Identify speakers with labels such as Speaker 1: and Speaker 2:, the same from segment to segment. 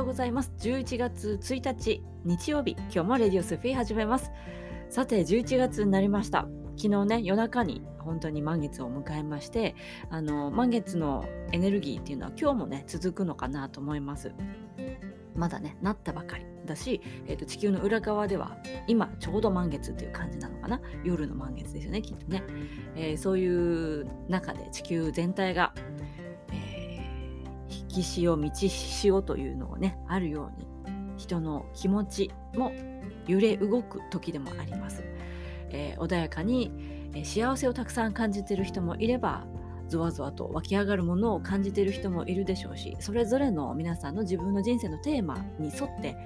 Speaker 1: ようございます。11月1日日曜日今日もレディオスフィー始めます。さて11月になりました。昨日ね夜中に本当に満月を迎えましてあの満月のエネルギーっていうのは今日もね続くのかなと思います。まだねなったばかり。だし、えーと、地球の裏側では今ちょうど満月っていう感じなのかな。夜の満月ですよねきっとね、えー、そういう中で地球全体が、えー、引き潮満ち潮というのをねあるように人の気持ちも揺れ動く時でもあります、えー、穏やかに、え幸せをたくさん感じている人もいればゾワゾワと湧き上がるものを感じている人もいるでしょうしそれぞれの皆さんの自分の人生のテーマに沿って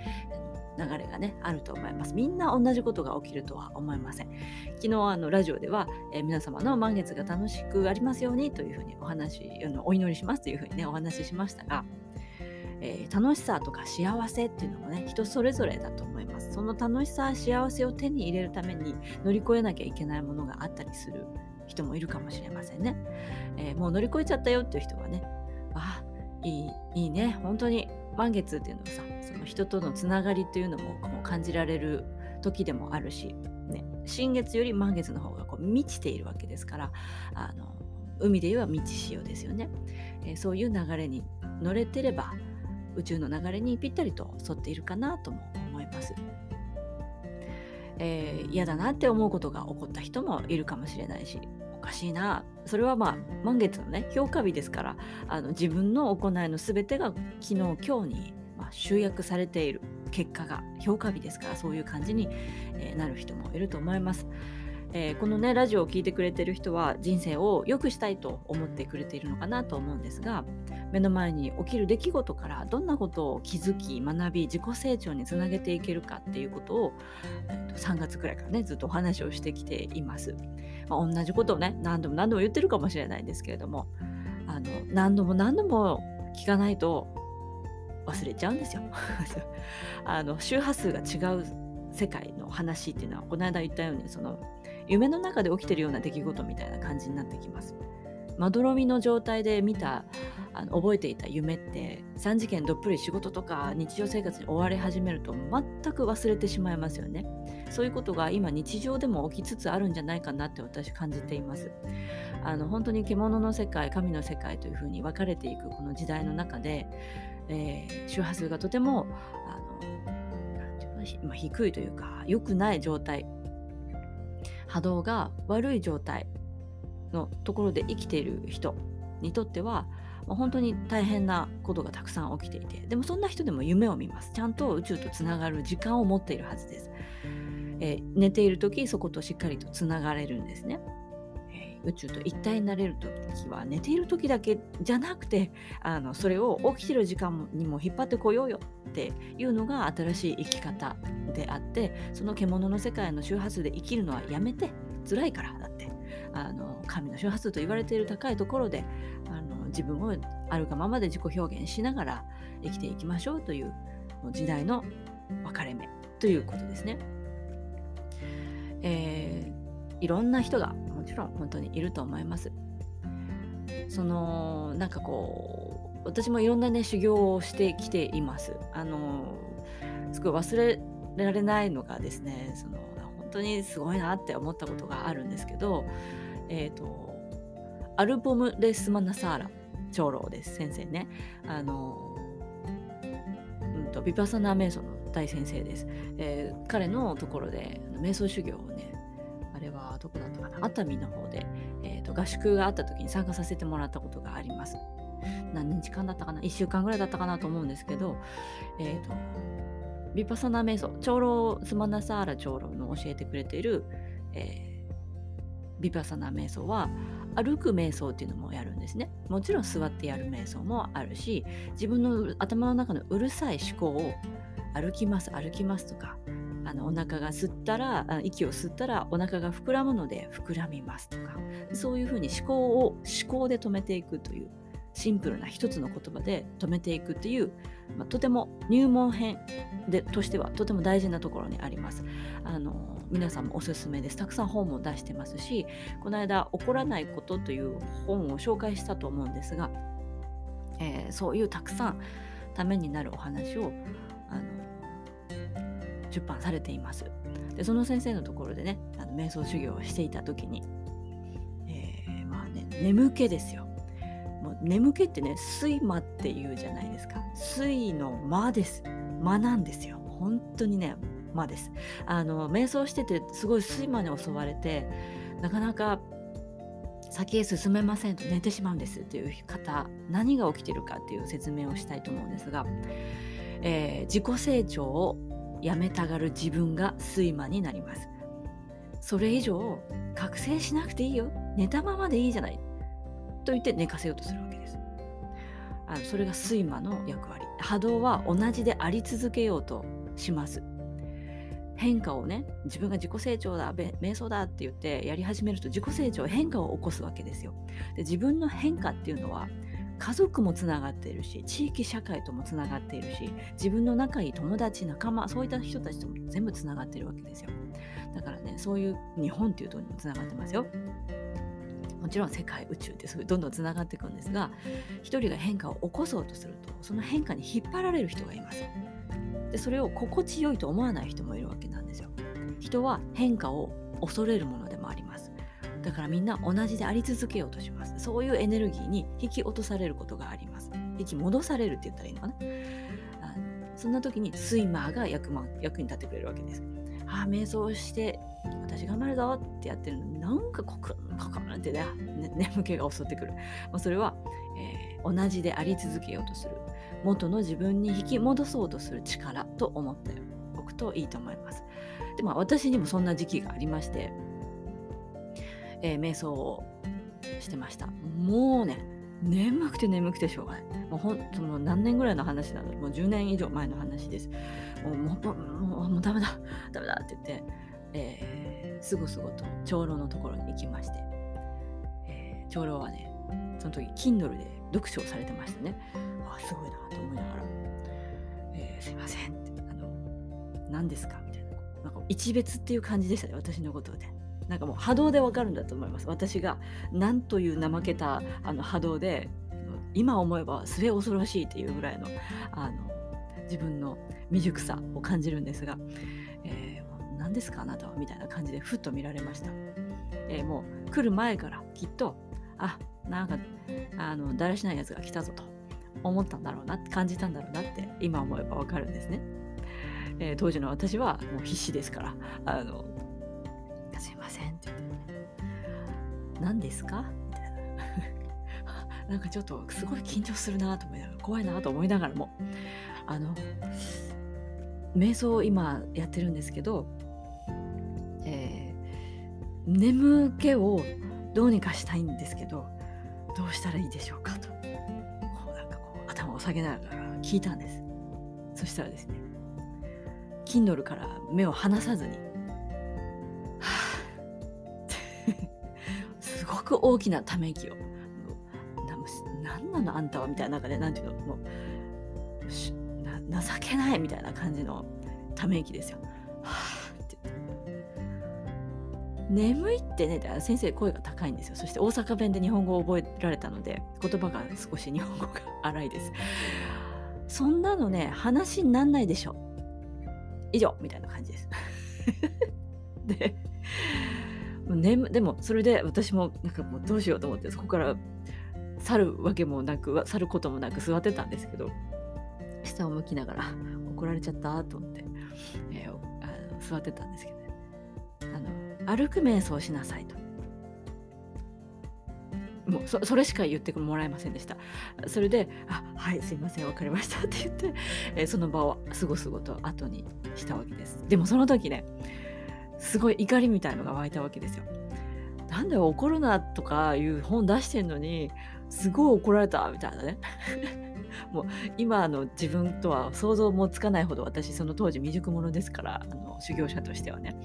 Speaker 1: 流れがねあると思います。みんな同じことが起きるとは思いません。昨日あのラジオでは、えー、皆様の満月が楽しくありますようにというふうにお話あのお祈りしますというふうにねお話ししましたがえー、楽しさとか幸せっていうのもね人それぞれだと思います。その楽しさ幸せを手に入れるために乗り越えなきゃいけないものがあったりする人もいるかもしれませんね。えー、もう乗り越えちゃったよっていう人はね、あ、いい、いいね、本当に満月っていうのはさ、その人とのつながりというのもこう感じられる時でもあるし、ね、新月より満月の方がこう満ちているわけですから、あの海で言えば満ち潮ですよね、えー、そういう流れに乗れてれば宇宙の流れにぴったりと沿っているかなとも思います。えー、嫌だなって思うことが起こった人もいるかもしれないしかしいなそれはまあ満月のね評価日ですからあの自分の行いの全てが昨日今日に、まあ、集約されている結果が評価日ですからそういう感じに、えー、なる人もいると思います。えー、このねラジオを聴いてくれてる人は人生を良くしたいと思ってくれているのかなと思うんですが目の前に起きる出来事からどんなことを気づき学び自己成長につなげていけるかっていうことを、えー、と3月くらいからねずっとお話をしてきています、まあ、同じことをね何度も何度も言ってるかもしれないんですけれどもあの何度も何度も聞かないと忘れちゃうんですよ。あの周波数が違う世界の話っていうのはこの間言ったようにその夢の中で起きてるような出来事みたいな感じになってきます。まどろみの状態で見たあの覚えていた夢って3次元どっぷり仕事とか日常生活に追われ始めると全く忘れてしまいますよね。そういうことが今日常でも起きつつあるんじゃないかなって私感じています。あの本当に獣の世界神の世界というふうに分かれていくこの時代の中で、えー、周波数がとてもあの低いというか良くない状態波動が悪い状態のところで生きている人にとっては本当に大変なことがたくさん起きていてでもそんな人でも夢を見ます。ちゃんと宇宙とつながる時間を持っているはずです、えー、寝ている時そことしっかりとつながれるんですね、宇宙と一体になれる時は寝ている時だけじゃなくてあのそれを起きてる時間にも引っ張ってこようよっていうのが新しい生き方であってその獣の世界の周波数で生きるのはやめて辛いからだってあの神の周波数と言われている高いところであの自分をあるがままで自己表現しながら生きていきましょうという時代の分かれ目ということですね。えー、いろんな人がちろん本当にいると思います。そのなんかこう私もいろんなね修行をしてきています。あのすごい忘れられないのがですねその本当にすごいなって思ったことがあるんですけど、えっ、ー、とアルボム・レスマナサーラ長老です先生ねあの、うんと、ビパサナー瞑想の大先生です、えー、彼のところで瞑想修行をねどこだったかな熱海の方で、えーと、合宿があった時に参加させてもらったことがあります何日間だったかな1週間ぐらいだったかなと思うんですけどえっ、ー、とビパサナ瞑想長老スマナサーラ長老の教えてくれている、えー、ビパサナ瞑想は歩く瞑想っていうのもやるんですねもちろん座ってやる瞑想もあるし自分の頭の中のうるさい思考を歩きます歩きますとかあのお腹が吸ったら息を吸ったらお腹が膨らむので膨らみますとかそういうふうに思考を思考で止めていくというシンプルな一つの言葉で止めていくっていう、まあ、とても入門編でとしてはとても大事なところにあります。あの皆さんもおすすめです。たくさん本も出してますしこの間「起こらないこと」という本を紹介したと思うんですが、えー、そういうたくさんためになるお話をあの出版されています。でその先生のところでねあの瞑想修行をしていた時に、えー、まあね眠気ですよ。もう眠気ってね睡魔っていうじゃないですか。睡の間です。間なんですよ。本当にね間です。あの瞑想しててすごい睡魔に襲われてなかなか先へ進めませんと寝てしまうんですという方何が起きてるかっていう説明をしたいと思うんですが、えー、自己成長をやめたがる自分が睡魔になります。それ以上覚醒しなくていいよ。寝たままでいいじゃない。と言って寝かせようとするわけです。あのそれが睡魔の役割。波動は同じであり続けようとします。変化をね自分が自己成長だ瞑想だって言ってやり始めると自己成長変化を起こすわけですよ。で自分の変化っていうのは家族もつながっているし地域社会ともつながっているし自分の仲いい友達仲間そういった人たちとも全部つながっているわけですよ。だからねそういう日本っていうとこにもつながってますよ。もちろん世界宇宙ってそういどんどんつながっていくんですが一人が変化を起こそうとするとその変化に引っ張られる人がいますでそれを心地よいと思わない人もいるわけなんですよ。人は変化を恐れるものでもあります。だからみんな同じであり続けようとします。そういうエネルギーに引き落とされることがあります。引き戻されるって言ったらいいのかな。あのそんな時にスイマーが役役に立ってくれるわけです。ああ瞑想して私頑張るぞってやってるのになんかコクンコクンってね眠気が襲ってくる、まあ、それは、えー、同じであり続けようとする。元の自分に引き戻そうとする力と思っておくといいと思います。でまあ私にもそんな時期がありまして、えー、瞑想をしてました。もうね眠くて眠くてしょうがない。もうほんともう何年ぐらいの話なの？もう10年以上前の話です。もうもうもうもうダメだダメだって言って、えー、すぐすぐと長老のところに行きまして、えー、長老はねその時 Kindle で読書をされてましたね。あすごいなと思いながら「えー、すいません」って「あの何ですか?」みたいななんか一別っていう感じでしたね私のことで。なんかもう波動でわかるんだと思います。私が何という怠けたあの波動で今思えば末恐ろしいっていうぐらいのあの自分の未熟さを感じるんですが、えー、何ですかあなたは？みたいな感じでふっと見られました。えー、もう来る前からきっとあなんかあのだらしないやつが来たぞと思ったんだろうな感じたんだろうなって今思えばわかるんですね。えー、当時の私はもう必死ですから「あのすいません」「何ですか?」みたいな。なんかちょっとすごい緊張するなと思いながら怖いなと思いながらもあの瞑想を今やってるんですけど、えー、眠気をどうにかしたいんですけどどうしたらいいでしょうかと。頭を下げながら聞いたんです。そしたらですね Kindle から目を離さずに、く大きなため息を。何なのあんたはみたいな中で何ていうのもう情けないみたいな感じのため息ですよ。はあって。眠いってね先生声が高いんですよ。そして大阪弁で日本語を覚えられたので言葉が少し日本語が荒いです。そんなのね話になんないでしょ。以上みたいな感じです。ででもそれで私もなんかもうどうしようと思ってそこから去るわけもなく去ることもなく座ってたんですけど下を向きながら怒られちゃったと思って、えー、あの座ってたんですけどね。あの歩く瞑想しなさいと。もうそれしか言ってもらえませんでした。それで「あはいすいません分かりました」って言って、えー、その場をすごすごと後にしたわけです。でもその時ねすごい怒りみたいのが湧いたわけですよ。なんだよ怒るなとかいう本出してんのにすごい怒られたみたいなね。もう今の自分とは想像もつかないほど私その当時未熟者ですからあの修行者としてはね、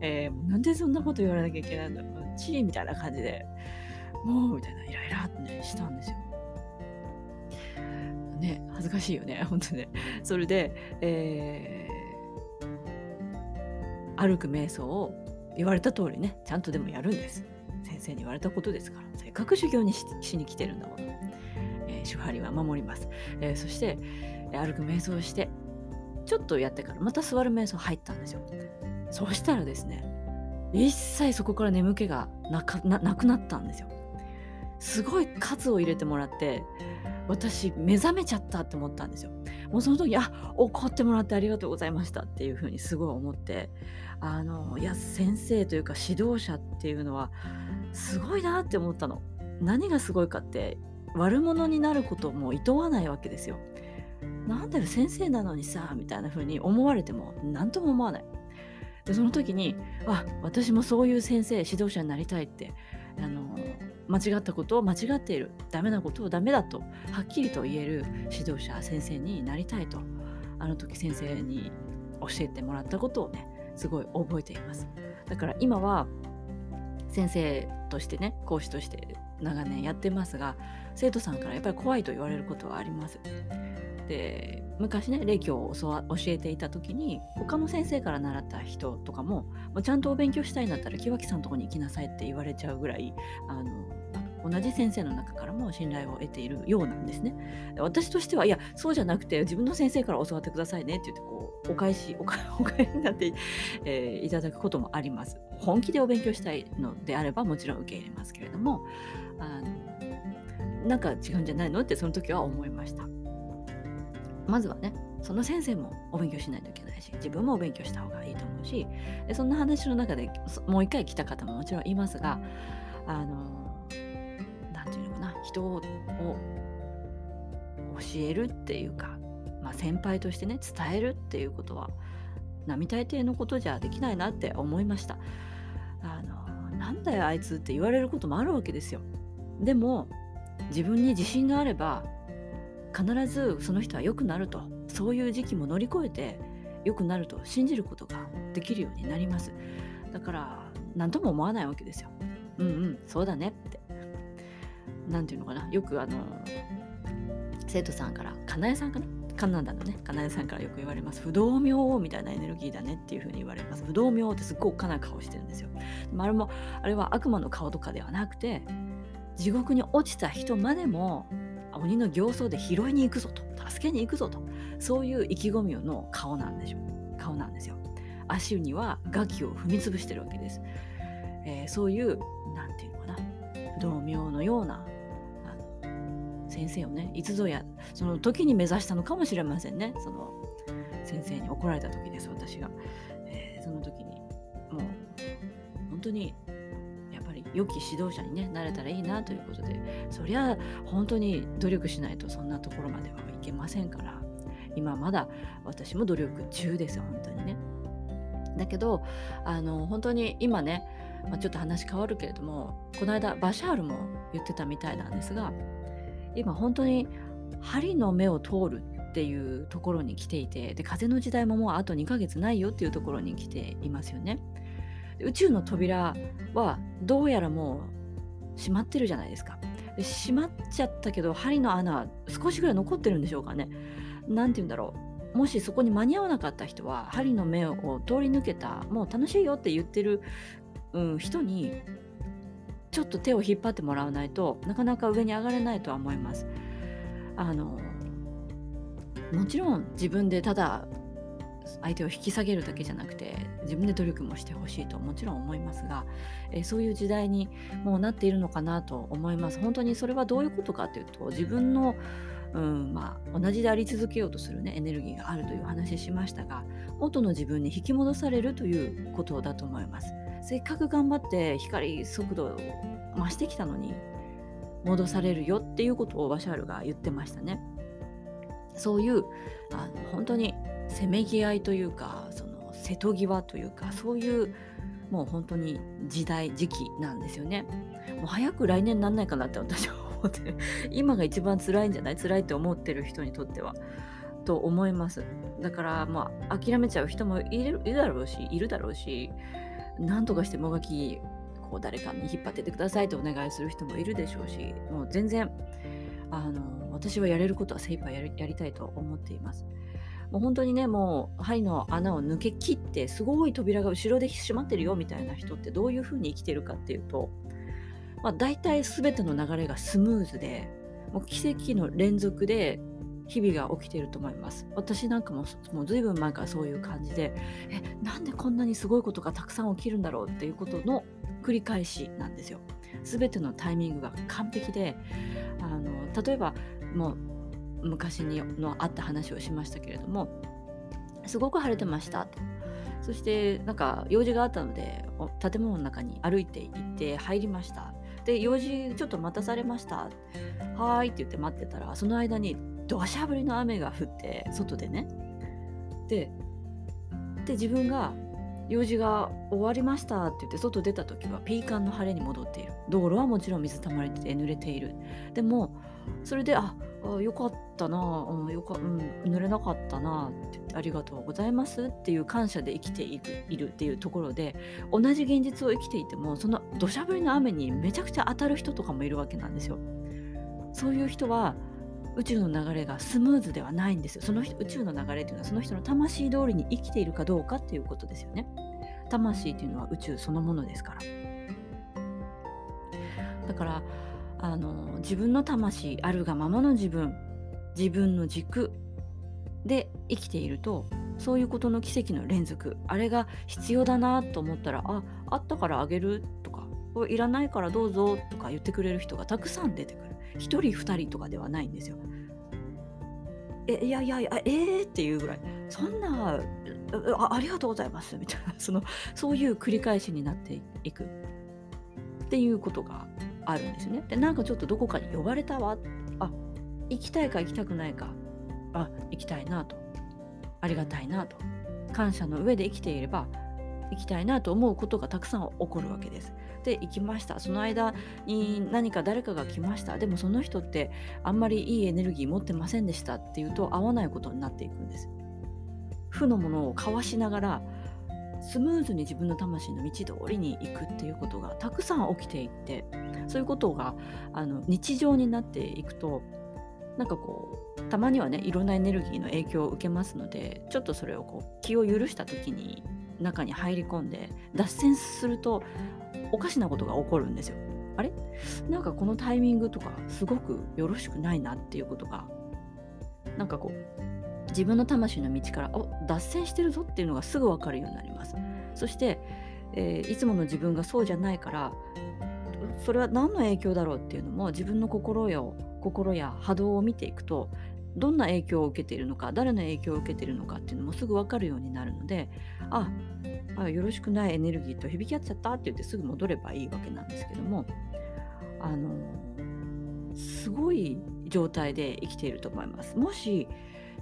Speaker 1: えー、なんでそんなこと言われなきゃいけないんだろう。チーみたいな感じでもうみたいなイライラってねしたんですよ。ね恥ずかしいよね本当ね。それで、えー、歩く瞑想を言われた通りねちゃんとでもやるんです。先生に言われたことですからせっかく修行にしに来てるんだもの。えー、手張りは守ります。えー、そして、歩く瞑想をしてちょっとやってからまた座る瞑想入ったんですよそうしたらですね一切そこから眠気がなくなったんですよすごい数を入れてもらって私目覚めちゃったって思ったんですよもうその時あ怒ってもらってありがとうございましたっていうふうにすごい思ってあのいや先生というか指導者っていうのはすごいなって思ったの。何がすごいかって悪者になることも厭わないわけですよ。なんだよ先生なのにさみたいな風に思われても何とも思わない。でその時にあ私もそういう先生指導者になりたいってあの間違ったことを間違っているダメなことをダメだとはっきりと言える指導者先生になりたいとあの時先生に教えてもらったことをねすごい覚えています。だから今は先生としてね講師として長年やってますが生徒さんからやっぱり怖いと言われることはあります。で昔ね霊教を教えていた時に他の先生から習った人とかもちゃんとお勉強したいんだったら木脇さんのとこに行きなさいって言われちゃうぐらいあの同じ先生の中からも信頼を得ているようなんですね。私としてはいやそうじゃなくて自分の先生から教わってくださいねって言ってこうお返しお返しになって、えー、いただくこともあります。本気でお勉強したいのであればもちろん受け入れますけれどもあのなんか違うんじゃないのってその時は思いました。まずはねその先生もお勉強しないといけないし自分もお勉強した方がいいと思うしでそんな話の中でもう一回来た方ももちろんいますがあの人を教えるっていうか、まあ、先輩としてね伝えるっていうことは並大抵のことじゃできないなって思いました。あのなんだよあいつって言われることもあるわけですよ。でも自分に自信があれば必ずその人は良くなると。そういう時期も乗り越えて良くなると。信じることができるようになります。だから何とも思わないわけですよ。うんうんそうだねって。何て言うのかな？よくあの生徒さんからかなえさんかな？カナダのね、かなえさんからよく言われます。不動明王みたいなエネルギーだねっていうふうに言われます。不動明王ってすっごいおっかない顔してるんですよ。であれも、あれは悪魔の顔とかではなくて、地獄に落ちた人までも鬼の形相で拾いに行くぞと助けに行くぞとそういう意気込みの顔なんでしょう顔なんですよ足にはガキを踏み潰してるわけです、えー、そういう何て言うのかな？道明のような先生をね。いつぞやその時に目指したのかもしれませんね。その先生に怒られた時です私が、えー、その時にもう本当にやっぱり良き指導者に、ね、なれたらいいなということでそりゃ本当に努力しないとそんなところまではいけませんから今まだ私も努力中ですよ本当にね。だけどあの本当に今ね、まあ、ちょっと話変わるけれどもこの間バシャールも言ってたみたいなんですが今本当に針の目を通るっていうところに来ていてで風の時代ももうあと2ヶ月ないよっていうところに来ていますよね。宇宙の扉はどうやらもう閉まってるじゃないですか。で閉まっちゃったけど針の穴は少しぐらい残ってるんでしょうかね。何て言うんだろう。もしそこに間に合わなかった人は針の目を通り抜けたもう楽しいよって言ってる、うん、人にちょっと手を引っ張ってもらわないとなかなか上に上がれないとは思います。あのもちろん自分でただ相手を引き下げるだけじゃなくて自分で努力もしてほしいともちろん思いますが、え、そういう時代にもうなっているのかなと思います本当にそれはどういうことかというと自分のうんまあ、同じであり続けようとする、ね、エネルギーがあるという話しましたが元の自分に引き戻されるということだと思いますせっかく頑張って光速度を増してきたのに戻されるよっていうことをバシャールが言ってましたねそういうあの本当にせめぎ合いというかその瀬戸際というかそういうもう本当に時代時期なんですよね。もう早く来年なんないかなって私は思って 今が一番辛いんじゃない？辛いって思ってる人にとっては。と思います。だからまあ諦めちゃう人もいるいるだろうしいるだろうしなんとかしてもがきこう誰かに引っ張っててくださいとお願いする人もいるでしょうしもう全然あの私はやれることは精一杯やりやりたいと思っています。もう本当にねもう針の穴を抜け切ってすごい扉が後ろで閉まってるよみたいな人ってどういうふうに生きてるかっていうと、まあ、大体全ての流れがスムーズでもう奇跡の連続で日々が起きていると思います。私なんかももう随分前からそういう感じでえなんでこんなにすごいことがたくさん起きるんだろうっていうことの繰り返しなんですよ。全てのタイミングが完璧であの例えばもう昔にのあった話をしましたけれどもすごく晴れてましたと。そしてなんか用事があったので建物の中に歩いて行って入りました。で用事ちょっと待たされました。はーいって言って待ってたらその間に土砂降りの雨が降って外でね。でで自分が用事が終わりましたって言って外出た時はピーカンの晴れに戻っている。道路はもちろん水たまりで濡れている。でもそれでああよかったな、うんよかうん、濡れなかったなってありがとうございますっていう感謝で生きているいるっていうところで同じ現実を生きていてもその土砂降りの雨にめちゃくちゃ当たる人とかもいるわけなんですよ。そういう人は宇宙の流れがスムーズではないんですよ。その宇宙の流れというのはその人の魂通りに生きているかどうかっていうことですよね。魂というのは宇宙そのものですから。だからあの自分の魂あるがままの自分自分の軸で生きているとそういうことの奇跡の連続あれが必要だなと思ったらああったからあげるとかこれいらないからどうぞとか言ってくれる人がたくさん出てくる1人2人とかではないんですよ。えいやいやいやえーっていうぐらい。そんなあありがとうございます。みたいな。そのそういう繰り返しになっていく。っていうことがあるんですね。でなんかちょっとどこかに呼ばれたわ。あ行きたいか行きたくないか。あ行きたいなと。ありがたいなと。感謝の上で生きていれば行きたいなと思うことがたくさん起こるわけです。で行きましたその間に何か誰かが来ましたでもその人ってあんまりいいエネルギー持ってませんでしたっていうと合わないことになっていくんです。負のものをかわしながらスムーズに自分の魂の道通りに行くっていうことがたくさん起きていってそういうことがあの日常になっていくとなんかこうたまにはねいろんなエネルギーの影響を受けますのでちょっとそれをこう気を許した時に中に入り込んで脱線するとおかしなことが起こるんですよ。あれ？なんかこのタイミングとかすごくよろしくないなっていうことがなんかこう自分の魂の道からお脱線してるぞっていうのがすぐ分かるようになりますそして、えー、いつもの自分がそうじゃないからそれは何の影響だろうっていうのも自分の心や心や波動を見ていくとどんな影響を受けているのか誰の影響を受けているのかっていうのもすぐ分かるようになるのでああよろしくないエネルギーと響き合っちゃったって言ってすぐ戻ればいいわけなんですけどもあのすごい状態で生きていると思います。もし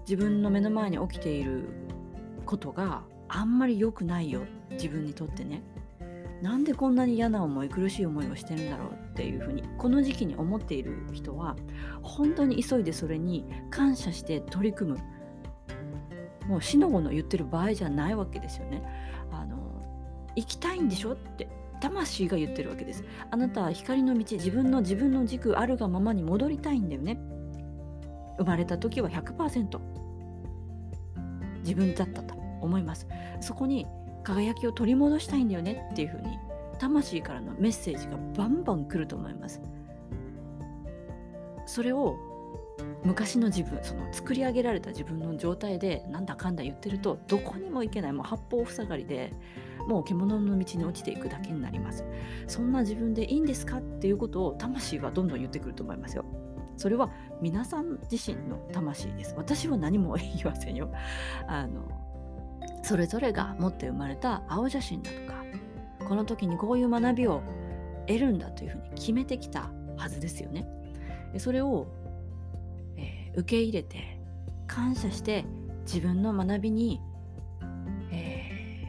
Speaker 1: 自分の目の前に起きていることがあんまり良くないよ自分にとってねなんでこんなに嫌な思い苦しい思いをしてるんだろうっていうふうにこの時期に思っている人は本当に急いでそれに感謝して取り組むもう死の子の言ってる場合じゃないわけですよね。あの行きたいんでしょって魂が言ってるわけです。あなたは光の道自分の自分の軸あるがままに戻りたいんだよね。生まれた時は100%自分だったと思いますそこに輝きを取り戻したいんだよねっていうふうに魂からのメッセージがバンバン来ると思いますそれを昔の自分その作り上げられた自分の状態でなんだかんだ言ってるとどこにも行けないもう八方塞がりでもう獣の道に落ちていくだけになりますそんな自分でいいんですかっていうことを魂はどんどん言ってくると思いますよそれは皆さん自身の魂です。私は何も言いませんよ。あのそれぞれが持って生まれた青写真だとかこの時にこういう学びを得るんだというふうに決めてきたはずですよね。それを、えー、受け入れて感謝して自分の学びに、え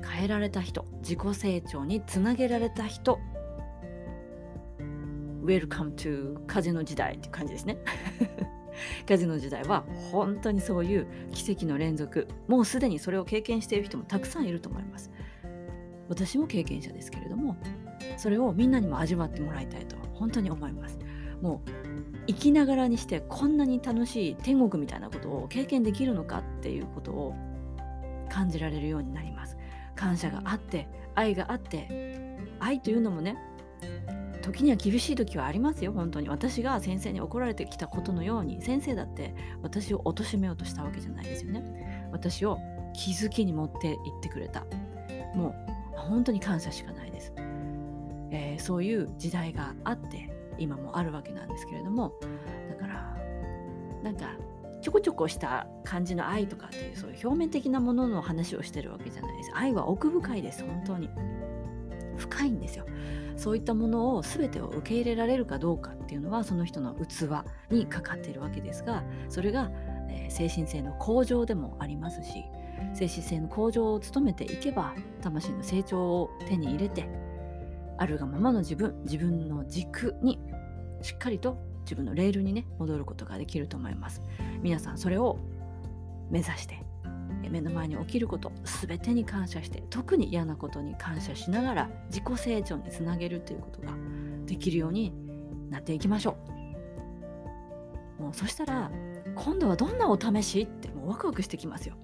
Speaker 1: ー、変えられた人自己成長につなげられた人 Welcome to 風の時代って感じですね。風の時代は本当にそういう奇跡の連続もうすでにそれを経験している人もたくさんいると思います私も経験者ですけれどもそれをみんなにも味わってもらいたいと本当に思います。もう生きながらにしてこんなに楽しい天国みたいなことを経験できるのかっていうことを感じられるようになります。感謝があって愛があって愛というのもね時には厳しい時はありますよ本当に。私が先生に怒られてきたことのように先生だって私を貶めようとしたわけじゃないですよね。私を気づきに持っていってくれた。本当に感謝しかないです、えー、そういう時代があって今もあるわけなんですけれどもだからなんかちょこちょこした感じの愛とかっていうそういう表面的なものの話をしてるわけじゃないです。愛は奥深いです本当に。深いんですよ。そういったものを全てを受け入れられるかどうかっていうのはその人の器にかかっているわけですがそれが、えー、精神性の向上でもありますし精神性の向上を努めていけば魂の成長を手に入れてあるがままの自分自分の軸にしっかりと自分のレールにね戻ることができると思います。皆さんそれを目指して目の前に起きること全てに感謝して特に嫌なことに感謝しながら自己成長につなげるということができるようになっていきましょう。もうそしたら今度はどんなお試しってうワクワクしてきますよ。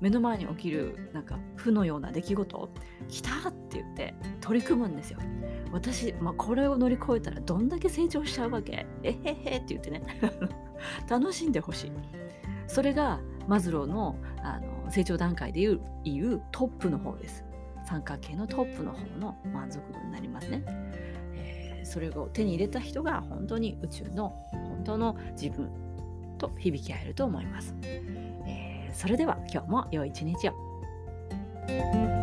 Speaker 1: 目の前に起きるなんか負のような出来事来たって言って取り組むんですよ。私、まあ、これを乗り越えたらどんだけ成長しちゃうわけ？えへへって言ってね。楽しんでほしい。それがマズローのあの成長段階でいういうトップの方です。三角形のトップの方の満足度になりますね、えー、それを手に入れた人が本当に宇宙の本当の自分。と響き合えると思います、えー、それでは今日も良い一日を。